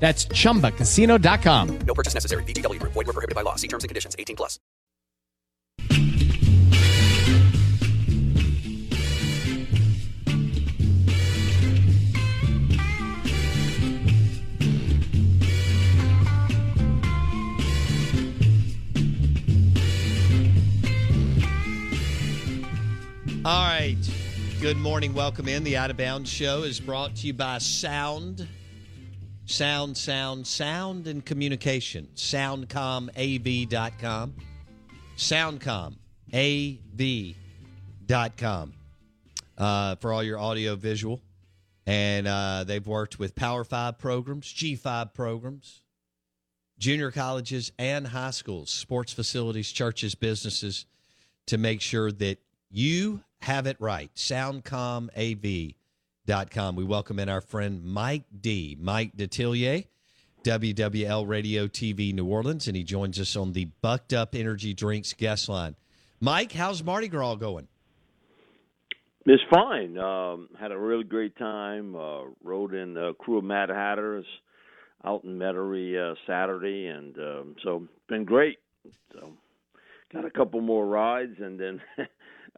That's chumbacasino.com. No purchase necessary. VGW Group. Void were prohibited by law. See terms and conditions. 18 plus. All right. Good morning. Welcome in. The Out of Bounds Show is brought to you by Sound. Sound, sound, sound and communication. SoundcomAV.com. SoundcomAV.com uh, for all your audio visual. And uh, they've worked with Power 5 programs, G5 programs, junior colleges, and high schools, sports facilities, churches, businesses to make sure that you have it right. SoundcomAV.com. We welcome in our friend Mike D. Mike Detillier, WWL Radio TV New Orleans, and he joins us on the Bucked Up Energy Drinks guest line. Mike, how's Mardi Gras going? It's fine. Um, had a really great time. Uh, rode in the krewe of Mad Hatters out in Metairie uh, Saturday, and um, so been great. So got a couple more rides, and then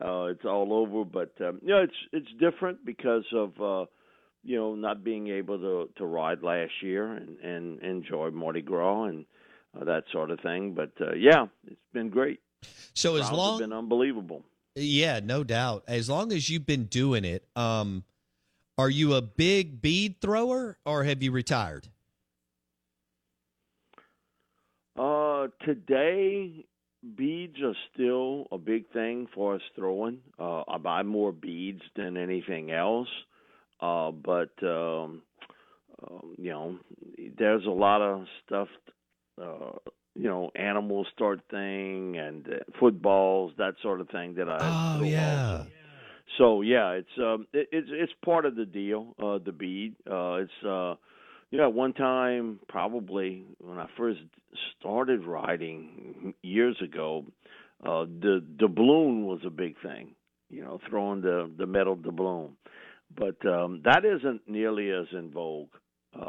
uh, it's all over. But um, you know, it's it's different because of uh, you know not being able to to ride last year and and enjoy Mardi Gras and uh, that sort of thing. But uh, yeah, it's been great. So as Crowds have long, been unbelievable. yeah, no doubt. As long as you've been doing it, um, are you a big bead thrower or have you retired? Uh, today, beads are still a big thing for us throwing. Uh, I buy more beads than anything else. Uh, but um, um, you know, there's a lot of stuff. Uh, you know, animal start thing and uh, footballs, that sort of thing that I. Oh yeah. also. So yeah, it's um, it, it's it's part of the deal. Uh, the bead. Uh, it's uh, you know, at one time, probably when I first started riding years ago, uh, the doubloon was a big thing. You know, throwing the the metal doubloon, but um, that isn't nearly as in vogue uh,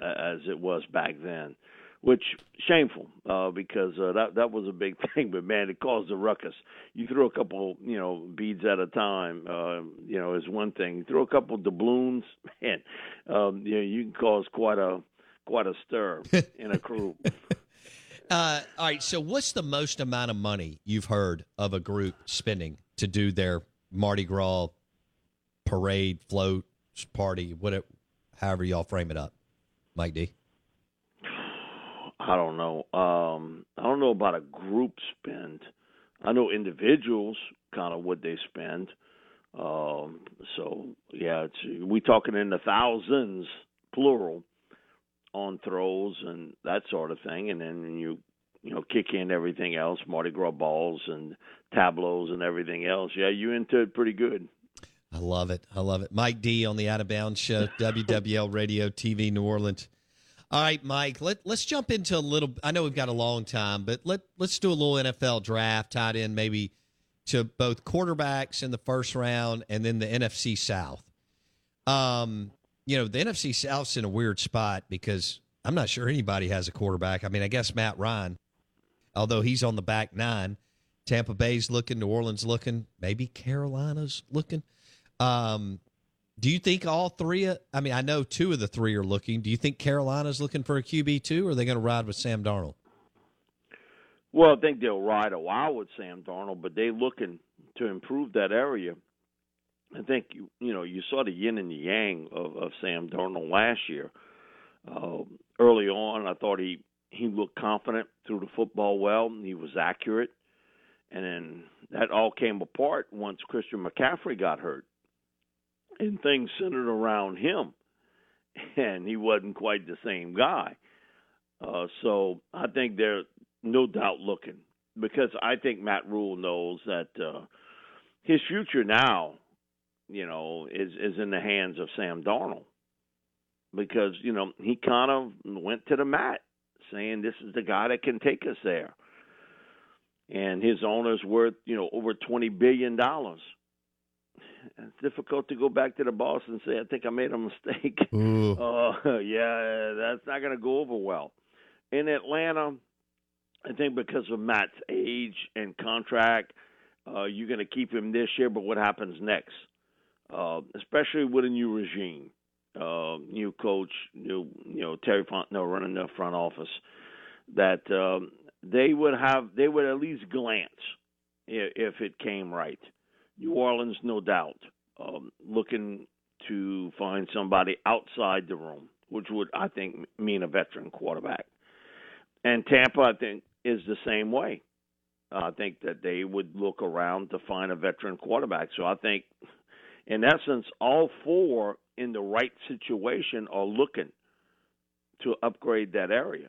a- as it was back then. Which shameful uh, because uh, that that was a big thing, but man, it caused a ruckus. You throw a couple, you know, beads at a time, uh, you know, is one thing. You throw a couple doubloons, man, um, you know, you can cause quite a quite a stir in a krewe. Uh, all right. So, what's the most amount of money you've heard of a group spending to do their Mardi Gras parade, float, party, whatever, however y'all frame it up, Mike D? I don't know. Um, I don't know about a group spend. I know individuals kind of what they spend. Um, so yeah, it's we talking in the thousands, plural, on throws and that sort of thing, and then you you know kick in everything else, Mardi Gras balls and tableaus and everything else. Yeah, you into it pretty good. I love it. I love it. Mike D on the Out of Bounds Show, WWL Radio TV New Orleans. All right, Mike. Let let's jump into a little. I know we've got a long time, but let let's do a little NFL draft tied in maybe to both quarterbacks in the first round and then the NFC South. Um, you know, the NFC South's in a weird spot because I'm not sure anybody has a quarterback. I mean, I guess Matt Ryan, although he's on the back nine. Tampa Bay's looking, New Orleans looking, maybe Carolina's looking. Um, do you think all three? I mean, I know two of the three are looking. Do you think Carolina's looking for a QB too, or are they going to ride with Sam Darnold? Well, I think they'll ride a while with Sam Darnold, but they're looking to improve that area. I think you you know you saw the yin and the yang of, of Sam Darnold last year. Uh, early on, I thought he he looked confident, threw the football well, he was accurate, and then that all came apart once Christian McCaffrey got hurt and things centered around him, and he wasn't quite the same guy. Uh, so I think they're no doubt looking because I think Matt Rhule knows that uh, his future now, you know, is is in the hands of Sam Darnold. Because you know he kind of went to the mat saying this is the guy that can take us there, and his owner's worth you know over twenty billion dollars it's difficult to go back to the boss and say, I think I made a mistake. Uh, yeah, that's not going to go over well. In Atlanta, I think because of Matt's age and contract, uh, you're going to keep him this year, but what happens next? Uh, especially with a new regime, uh, new coach, new you know Terry Fontenot running the front office, that um, they would have they would at least glance if, if it came right. New Orleans, no doubt, um, looking to find somebody outside the room, which would, I think, mean a veteran quarterback. And Tampa, I think, is the same way. Uh, I think that they would look around to find a veteran quarterback. So I think, in essence, all four in the right situation are looking to upgrade that area.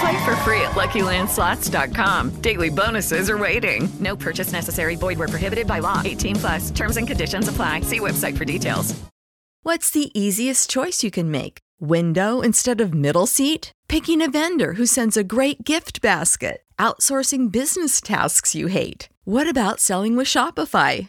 Play for free at LuckyLandSlots.com. Daily bonuses are waiting. No purchase necessary. Void where prohibited by law. 18 plus. Terms and conditions apply. See website for details. What's the easiest choice you can make? Window instead of middle seat? Picking a vendor who sends a great gift basket? Outsourcing business tasks you hate? What about selling with Shopify?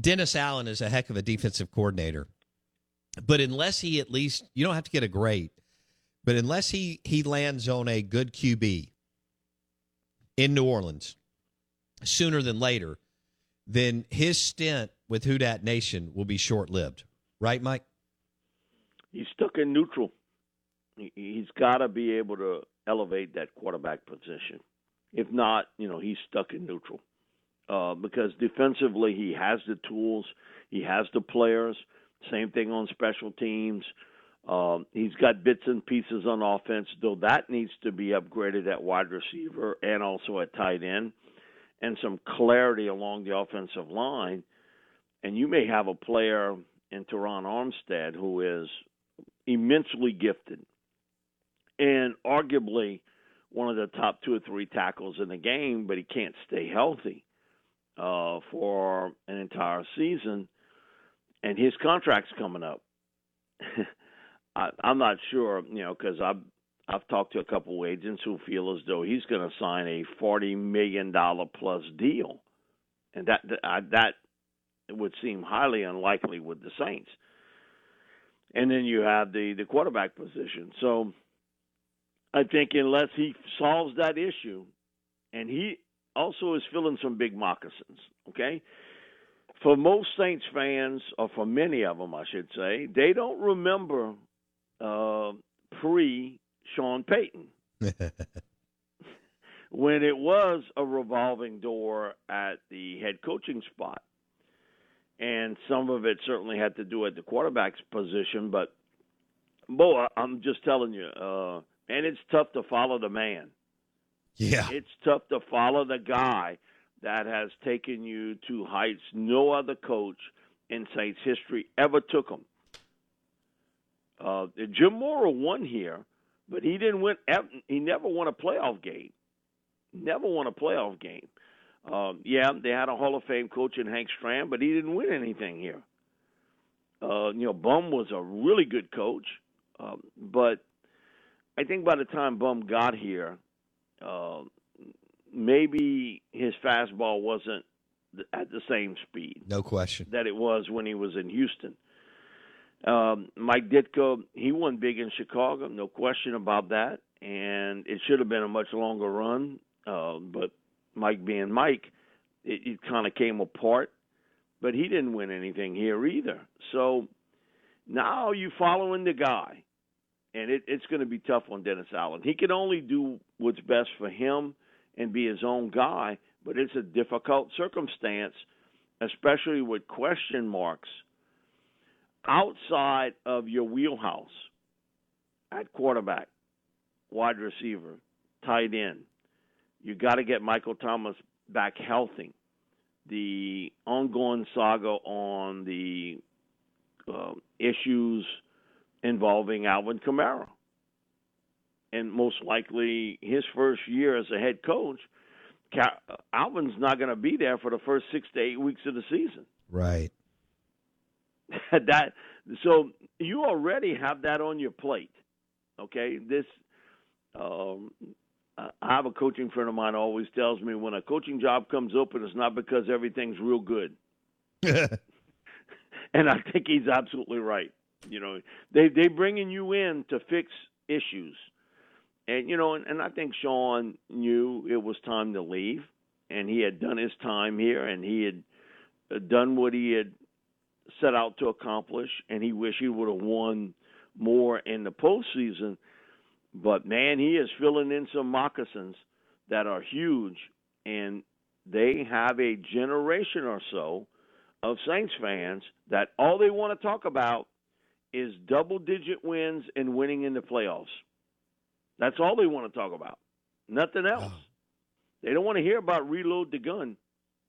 Dennis Allen is a heck of a defensive coordinator. But unless he at least you don't have to get a great, but unless he he lands on a good QB in New Orleans sooner than later, then his stint with Who Dat Nation will be short lived. Right, Mike? He's stuck in neutral. He's got to be able to elevate that quarterback position. If not, you know, he's stuck in neutral. Uh, because defensively, he has the tools, he has the players. Same thing on special teams. Um, he's got bits and pieces on offense, though that needs to be upgraded at wide receiver and also at tight end, and some clarity along the offensive line. And you may have a player in Terron Armstead who is immensely gifted and arguably one of the top two or three tackles in the game, but he can't stay healthy uh, for an entire season, and his contract's coming up. I, I'm not sure, you know, because I've I've talked to a couple agents who feel as though he's going to sign a forty million dollar plus deal, and that that, that would seem highly unlikely with the Saints. And then you have the the quarterback position. So I think unless he solves that issue, and he also is filling some big moccasins. Okay, for most Saints fans, or for many of them, I should say, they don't remember uh, pre Sean Payton when it was a revolving door at the head coaching spot. And some of it certainly had to do at the quarterback's position, but Bo, I'm just telling you, uh, and it's tough to follow the man. Yeah. It's tough to follow the guy that has taken you to heights no other coach in Saints history ever took them. Uh, Jim Mora won here, but he didn't win. He never won a playoff game. Never won a playoff game. Um, yeah, they had a Hall of Fame coach in Hank Stram, but he didn't win anything here. Uh, you know, Bum was a really good coach, um, but I think by the time Bum got here, uh, maybe his fastball wasn't at the same speed. No question. That it was when he was in Houston. Um, Mike Ditka, he won big in Chicago, no question about that. And it should have been a much longer run, uh, but Mike being Mike, it, it kind of came apart. But he didn't win anything here either. So now you following the guy, and it, it's going to be tough on Dennis Allen. He can only do what's best for him and be his own guy, but it's a difficult circumstance, especially with question marks outside of your wheelhouse at quarterback, wide receiver, tight end. You got to get Michael Thomas back healthy. The ongoing saga on the uh, issues involving Alvin Kamara. And most likely his first year as a head coach, Alvin's not going to be there for the first six to eight weeks of the season. Right. that so you already have that on your plate. Okay, this um, I have a coaching friend of mine always tells me when a coaching job comes open, it's not because everything's real good. and I think he's absolutely right. You know, they they bringing you in to fix issues, and you know, and, and I think Sean knew it was time to leave, and he had done his time here, and he had uh, done what he had set out to accomplish, and he wished he would have won more in the postseason. But man, he is filling in some moccasins that are huge, and they have a generation or so of Saints fans that all they want to talk about is double digit wins and winning in the playoffs. That's all they want to talk about. Nothing else. Oh. They don't want to hear about reload the gun.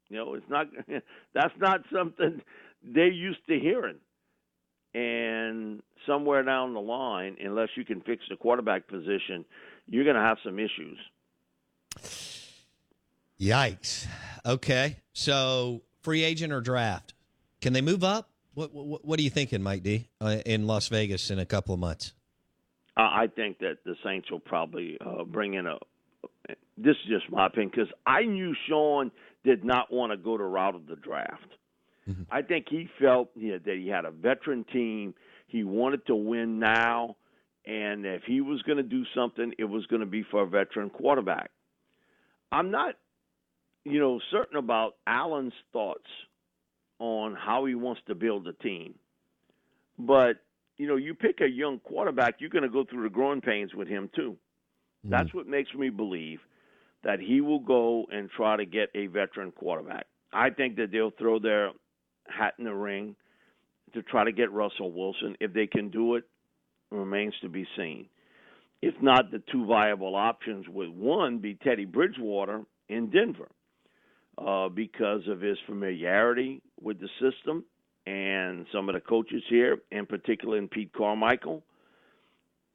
You know, it's not that's not something they're used to hearing. And somewhere down the line, unless you can fix the quarterback position, you're going to have some issues. Yikes. Okay. So, free agent or draft? Can they move up? What What, what are you thinking, Mike D, uh, in Las Vegas in a couple of months? I think that the Saints will probably uh, bring in a. This is just my opinion because I knew Sean did not want to go the route of the draft. Mm-hmm. I think he felt that he had a veteran team. He wanted to win now, and if he was going to do something, it was going to be for a veteran quarterback. I'm not, you know, certain about Allen's thoughts on how he wants to build a team, but you know, you pick a young quarterback, you're going to go through the growing pains with him too. Mm-hmm. That's what makes me believe that he will go and try to get a veteran quarterback. I think that they'll throw their hat in the ring to try to get Russell Wilson. If they can do it, remains to be seen. If not, the two viable options would one be Teddy Bridgewater in Denver uh, because of his familiarity with the system and some of the coaches here, in particular in Pete Carmichael,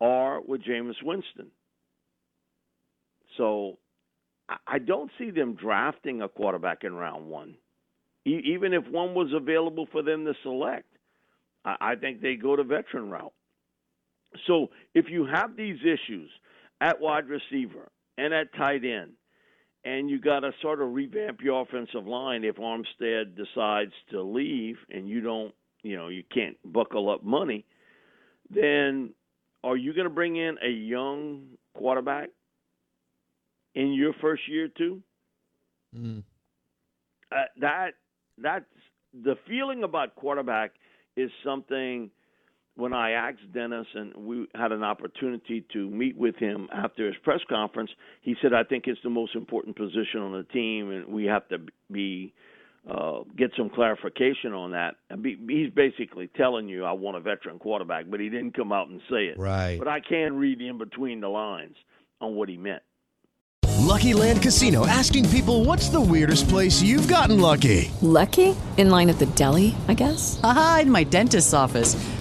or with Jameis Winston. So I don't see them drafting a quarterback in round one even if one was available for them to select, I think they go to veteran route. So if you have these issues, at wide receiver and at tight end, and you got to sort of revamp your offensive line if Armstead decides to leave and you don't, you know, you can't buckle up money, then are you going to bring in a young quarterback in your first year too? Mm. Uh, that that's the feeling about quarterback is something when I asked Dennis and we had an opportunity to meet with him after his press conference, he said, I think it's the most important position on the team, and we have to be uh, get some clarification on that. And be, he's basically telling you, I want a veteran quarterback, but he didn't come out and say it. Right. But I can read in between the lines on what he meant. Lucky Land Casino asking people what's the weirdest place you've gotten lucky? Lucky? In line at the deli, I guess? Aha, in my dentist's office.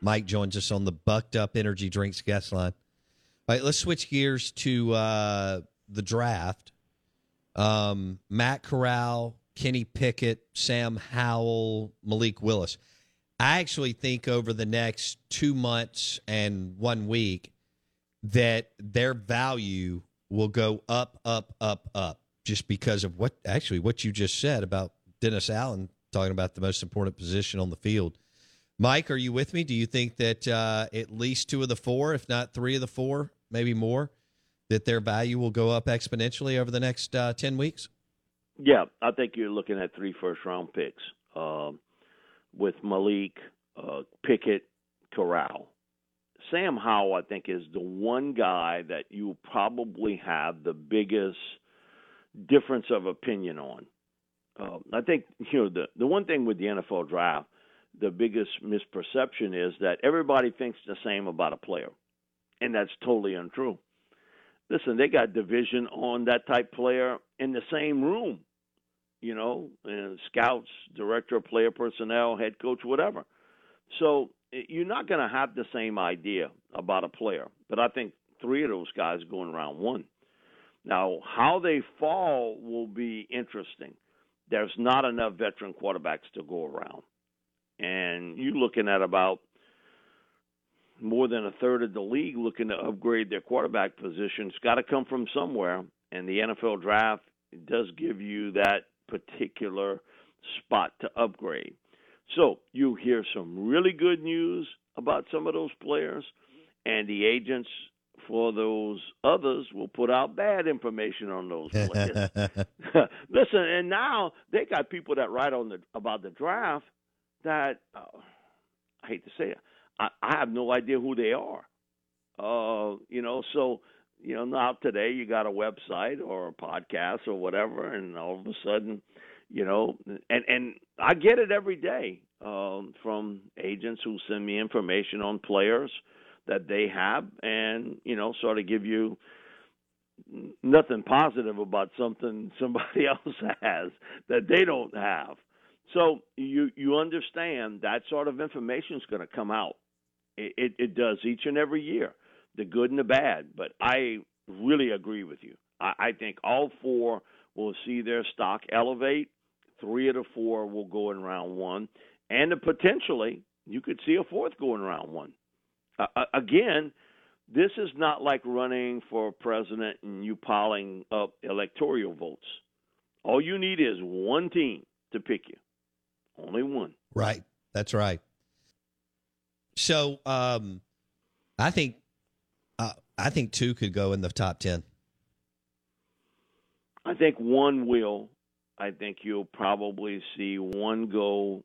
Mike joins us on the Bucked Up Energy Drinks guest line. All right, let's switch gears to uh, the draft. Um, Matt Corral, Kenny Pickett, Sam Howell, Malik Willis. I actually think over the next two months and one week that their value will go up, up, up, up just because of what actually what you just said about Dennis Allen talking about the most important position on the field. Mike, are you with me? Do you think that uh, at least two of the four, if not three of the four, maybe more, that their value will go up exponentially over the next uh, 10 weeks? Yeah, I think you're looking at three first round picks uh, with Malik, uh, Pickett, Corral. Sam Howell, I think, is the one guy that you probably have the biggest difference of opinion on. Uh, I think you know the the one thing with the NFL draft, the biggest misperception is that everybody thinks the same about a player, and that's totally untrue. Listen, they got division on that type player in the same room, you know, scouts, director of player personnel, head coach, whatever. So eh, you're not going to have the same idea about a player. But I think three of those guys going around one. Now, how they fall will be interesting. There's not enough veteran quarterbacks to go around. And you're looking at about more than a third of the league looking to upgrade their quarterback position. It's got to come from somewhere. And the NFL draft does give you that particular spot to upgrade. So you hear some really good news about some of those players, and the agents for those others will put out bad information on those players. Listen, and now they got people that write on the about the draft that uh, I hate to say it, I, I have no idea who they are. Uh, you know, so you know now today you got a website or a podcast or whatever, and all of a sudden, you know, and and I get it every day um, from agents who send me information on players that they have and you know sort of give you nothing positive about something somebody else has that they don't have so you you understand that sort of information is going to come out it, it it does each and every year the good and the bad but i really agree with you i, I think all four will see their stock elevate three of the four will go in round one and potentially you could see a fourth going round one uh, again, this is not like running for president and you piling up electoral votes. All you need is one team to pick you. Only one. Right. That's right. So, um, I think, uh, I think two could go in the top ten. I think one will. I think you'll probably see one go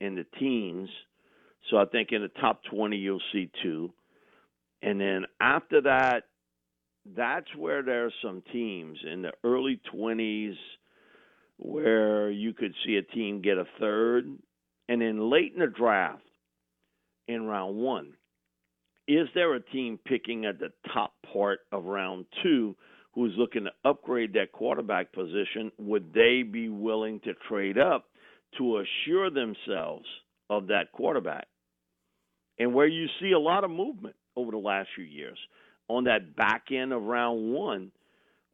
in the teens so I think in the top 20, you'll see two. And then after that, that's where there are some teams in the early 20s where you could see a team get a third. And then late in the draft, in round one, is there a team picking at the top part of round two who's looking to upgrade that quarterback position? Would they be willing to trade up to assure themselves of that quarterback? And where you see a lot of movement over the last few years on that back end of round one,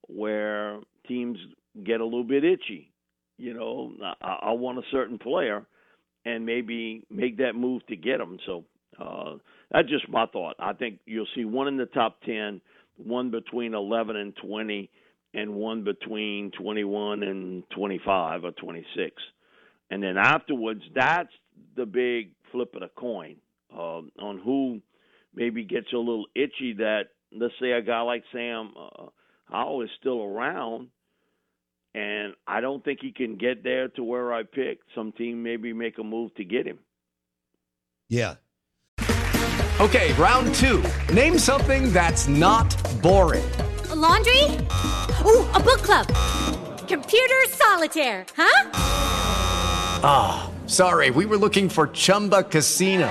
where teams get a little bit itchy. You know, I, I want a certain player, and maybe make that move to get him. So uh, that's just my thought. I think you'll see one in the top 10, one between 11 and 20, and one between 21 and 25 or 26. And then afterwards, that's the big flip of the coin uh, on who maybe gets a little itchy that, let's say, a guy like Sam uh, Howell is still around. And I don't think he can get there to where I picked. Some team maybe make a move to get him. Yeah, Okay, round two. Name something that's not boring. A laundry? Ooh, a book club. Computer solitaire, huh? Ah, oh, sorry, we were looking for Chumba Casino.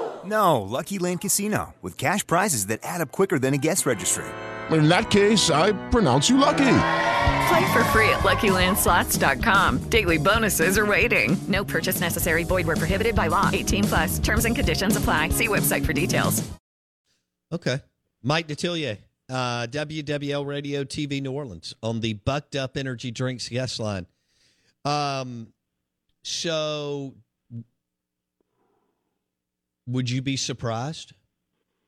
No, Lucky Land Casino, with cash prizes that add up quicker than a guest registry. In that case, I pronounce you lucky. Play for free at LuckyLandSlots.com. Daily bonuses are waiting. No purchase necessary. Void where prohibited by law. 18 plus. Terms and conditions apply. See website for details. Okay, Mike Detillier, uh, WWL Radio TV New Orleans on the Bucked Up Energy Drinks guest line. Um, so would you be surprised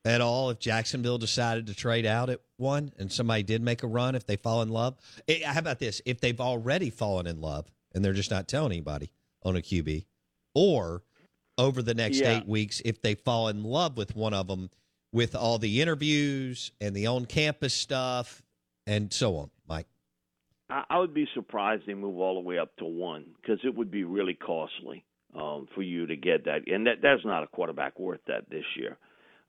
at all if Jacksonville decided to trade out at one and somebody did make a run if they fall in love? Eh, how about this? If they've already fallen in love and they're just not telling anybody on a QB, or over the next Yeah. eight weeks, if they fall in love with one of them with all the interviews and the on campus stuff and so on, Mike. I, I would be surprised they move all the way up to one because it would be really costly um, for you to get that, and that that's not a quarterback worth that this year.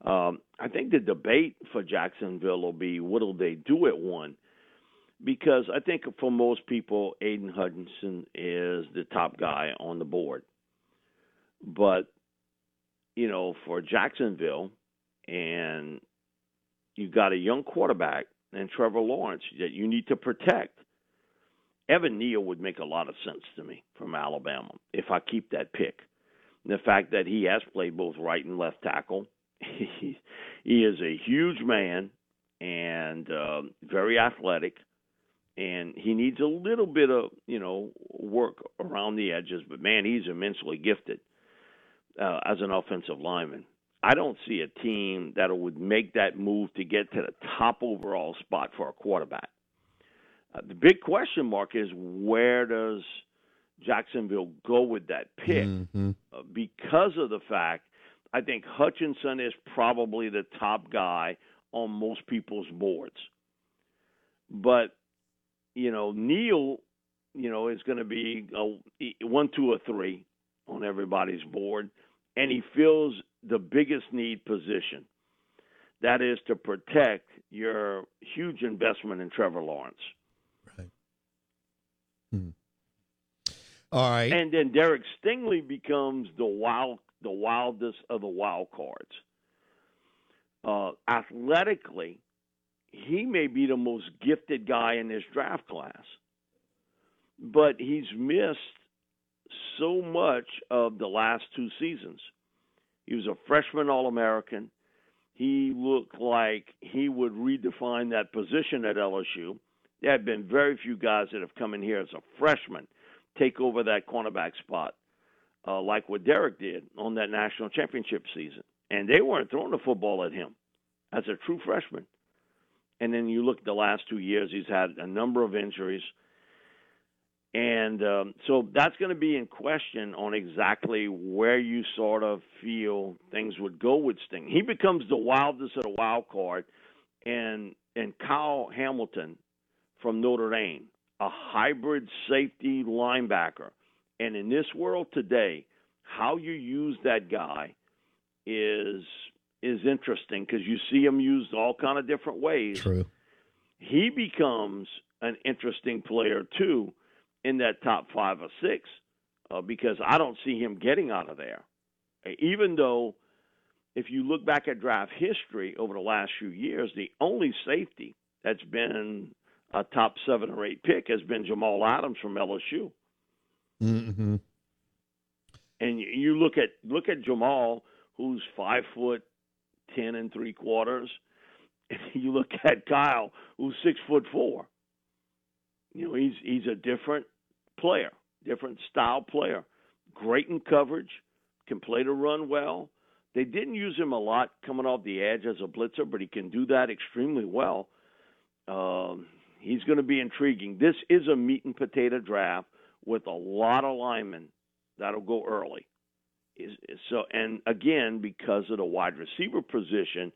Um, I think the debate for Jacksonville will be what'll they do at one, because I think for most people, Aidan Hutchinson is the top guy on the board, but you know for Jacksonville, and you got a young quarterback and Trevor Lawrence that you need to protect. Evan Neal would make a lot of sense to me from Alabama if I keep that pick. And the fact that he has played both right and left tackle, he, he is a huge man and uh, very athletic, and he needs a little bit of you know work around the edges. But man, he's immensely gifted uh, as an offensive lineman. I don't see a team that would make that move to get to the top overall spot for a quarterback. Uh, the big question mark is where does Jacksonville go with that pick? Mm-hmm. Uh, because of the fact I think Hutchinson is probably the top guy on most people's boards. But you know, Neal, you know, is going to be a one, two, or three on everybody's board, and he fills the biggest need position. That is to protect your huge investment in Trevor Lawrence. All right. And then Derek Stingley becomes the wild, the wildest of the wild cards. Uh, athletically, he may be the most gifted guy in this draft class, but he's missed so much of the last two seasons. He was a freshman All American. He looked like he would redefine that position at LSU. There have been very few guys that have come in here as a freshman take over that cornerback spot, uh, like what Derek did on that national championship season. And they weren't throwing the football at him as a true freshman. And then you look at the last two years, he's had a number of injuries. And um, so that's going to be in question on exactly where you sort of feel things would go with Sting. He becomes the wildest of the wild card, and and Kyle Hamilton from Notre Dame, a hybrid safety linebacker. And in this world today, how you use that guy is is interesting because you see him used all kind of different ways. True. He becomes an interesting player too in that top five or six uh, because I don't see him getting out of there. Even though, if you look back at draft history over the last few years, the only safety that's been a top seven or eight pick has been Jamal Adams from LSU. Mm-hmm. And you look at look at Jamal, who's five foot ten and three quarters. And you look at Kyle, who's six foot four. You know, he's he's a different player, different style player. Great in coverage, can play to run well. They didn't use him a lot coming off the edge as a blitzer, but he can do that extremely well. Um, he's going to be intriguing. This is a meat and potato draft with a lot of linemen that'll go early. So, and again, because of the wide receiver position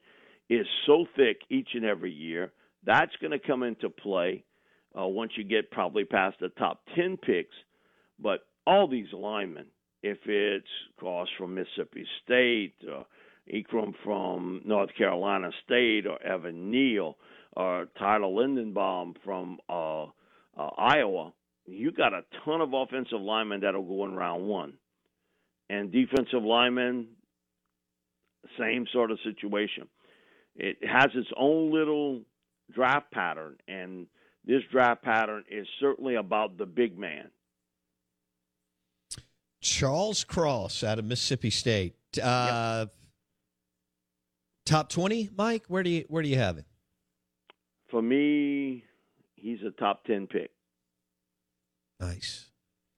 is so thick each and every year, that's going to come into play uh, once you get probably past the top 10 picks. But all these linemen, if it's Cross from Mississippi State, or Ekwonu from North Carolina State, or Evan Neal, or Tyler Linderbaum from uh, uh, Iowa, you got a ton of offensive linemen that'll go in round one. And defensive linemen, same sort of situation. It has its own little draft pattern, and this draft pattern is certainly about the big man. Charles Cross out of Mississippi State. Uh, yep. Top twenty, Mike. Where do you where do you have it? For me, he's a top ten pick. Nice.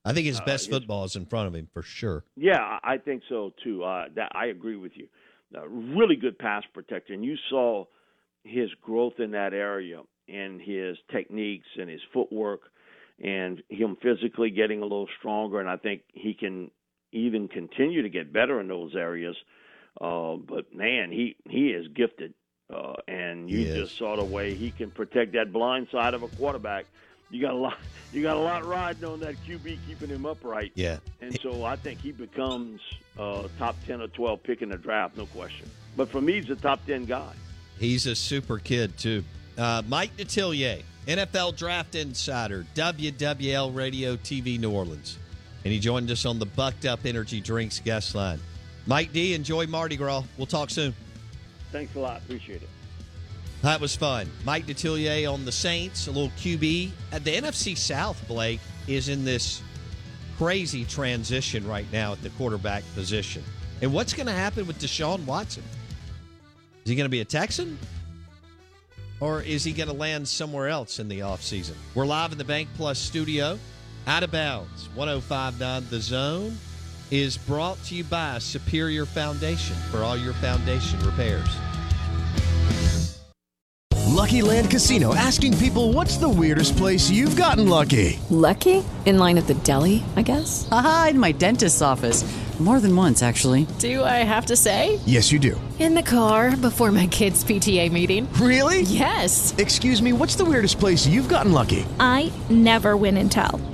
I think his uh, best uh, football is in front of him for sure. Yeah, I think so too. Uh, that I agree with you. Uh, really good pass protector, and you saw his growth in that area and his techniques and his footwork and him physically getting a little stronger. And I think he can even continue to get better in those areas. Uh, but man, he he is gifted, uh, and you just saw the way he can protect that blind side of a quarterback. You got a lot. You got a lot riding on that QB, keeping him upright. Yeah, and so I think he becomes uh, top ten or twelve pick in the draft, no question. But for me, he's a top ten guy. He's a super kid too. Uh, Mike Detillier, NFL Draft Insider, WWL Radio TV New Orleans. And he joined us on the Bucked Up Energy Drinks guest line. Mike D, enjoy Mardi Gras. We'll talk soon. Thanks a lot. Appreciate it. That was fun. Mike Detillier on the Saints, a little QB. At uh, the NFC South, Blake, is in this crazy transition right now at the quarterback position. And what's going to happen with Deshaun Watson? Is he going to be a Texan? Or is he going to land somewhere else in the offseason? We're live in the BankPlus studio. Out of bounds, 1059 The Zone is brought to you by Superior Foundation for all your foundation repairs. Lucky Land Casino asking people what's the weirdest place you've gotten lucky? Lucky? In line at the deli, I guess? Aha, in my dentist's office. More than once, actually. Do I have to say? Yes, you do. In the car before my kids' PTA meeting. Really? Yes. Excuse me, what's the weirdest place you've gotten lucky? I never win and tell.